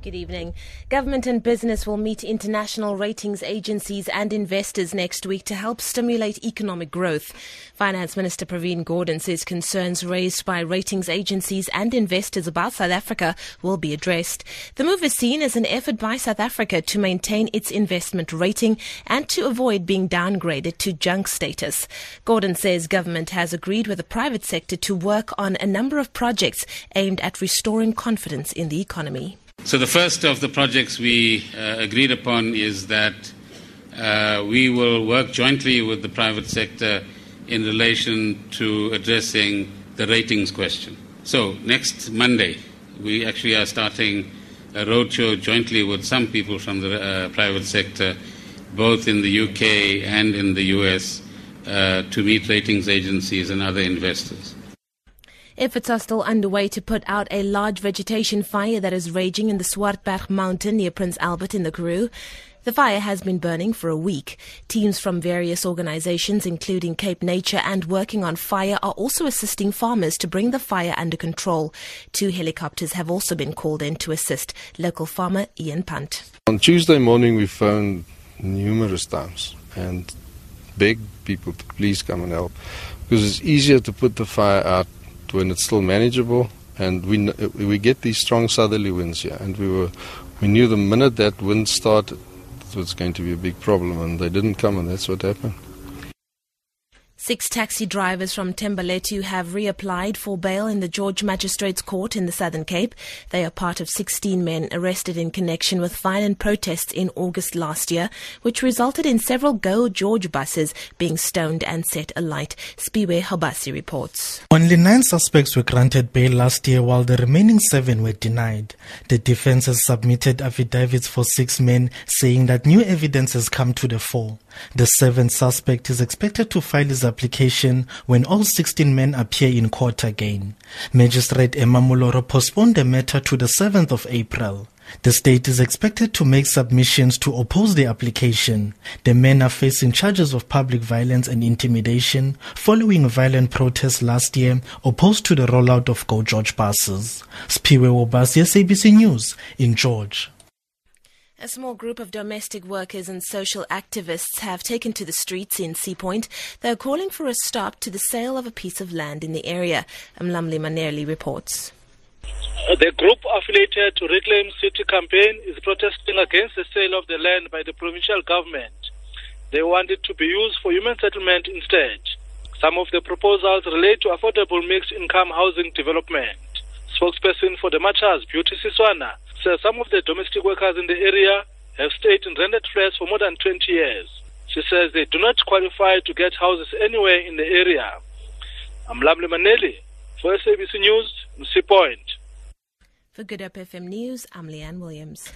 Good evening. Government and business will meet international ratings agencies and investors next week to help stimulate economic growth. Finance Minister Pravin Gordhan says concerns raised by ratings agencies and investors about South Africa will be addressed. The move is seen as an effort by South Africa to maintain its investment rating and to avoid being downgraded to junk status. Gordhan says government has agreed with the private sector to work on a number of projects aimed at restoring confidence in the economy. So the first of the projects we uh, agreed upon is that uh, we will work jointly with the private sector in relation to addressing the ratings question. So next Monday, we actually are starting a roadshow jointly with some people from the uh, private sector, both in the UK and in the US, uh, to meet ratings agencies and other investors. Efforts are still underway to put out a large vegetation fire that is raging in the Swartberg mountain near Prince Albert in the Karoo. The fire has been burning for a week. Teams from various organizations, including Cape Nature and Working on Fire, are also assisting farmers to bring the fire under control. Two helicopters have also been called in to assist. Local farmer Ian Punt. On Tuesday morning, we phoned numerous times and begged people to please come and help because it's easier to put the fire out when it's still manageable. And we we get these strong southerly winds here, and we were we knew the minute that wind started, it was going to be a big problem, and they didn't come, and that's what happened. Six taxi drivers from Thembalethu have reapplied for bail in the George Magistrates Court in the Southern Cape. They are part of 16 men arrested in connection with violent protests in August last year, which resulted in several Go George buses being stoned and set alight. Spiwe Habasi reports. Only nine suspects were granted bail last year, while the remaining seven were denied. The defense has submitted affidavits for six men, saying that new evidence has come to the fore. The seventh suspect is expected to file his application when all 16 men appear in court again. Magistrate Emma Muloro postponed the matter to the 7th of April. The state is expected to make submissions to oppose the application. The men are facing charges of public violence and intimidation following violent protests last year opposed to the rollout of Go George buses. Spiwe Wobasi, SABC News in George. A small group of domestic workers and social activists have taken to the streets in Seapoint. They are calling for a stop to the sale of a piece of land in the area. Mlamli Manerli reports. The group affiliated to Reclaim City campaign is protesting against the sale of the land by the provincial government. They want it to be used for human settlement instead. Some of the proposals relate to affordable mixed income housing development. Spokesperson for the Machas, Beauty Siswana, some of the domestic workers in the area have stayed in rented flats for more than 20 years. She says they do not qualify to get houses anywhere in the area. I'm Lamle Maneli for SABC News, Msi Point. For Good Hope FM News, I'm Leanne Williams.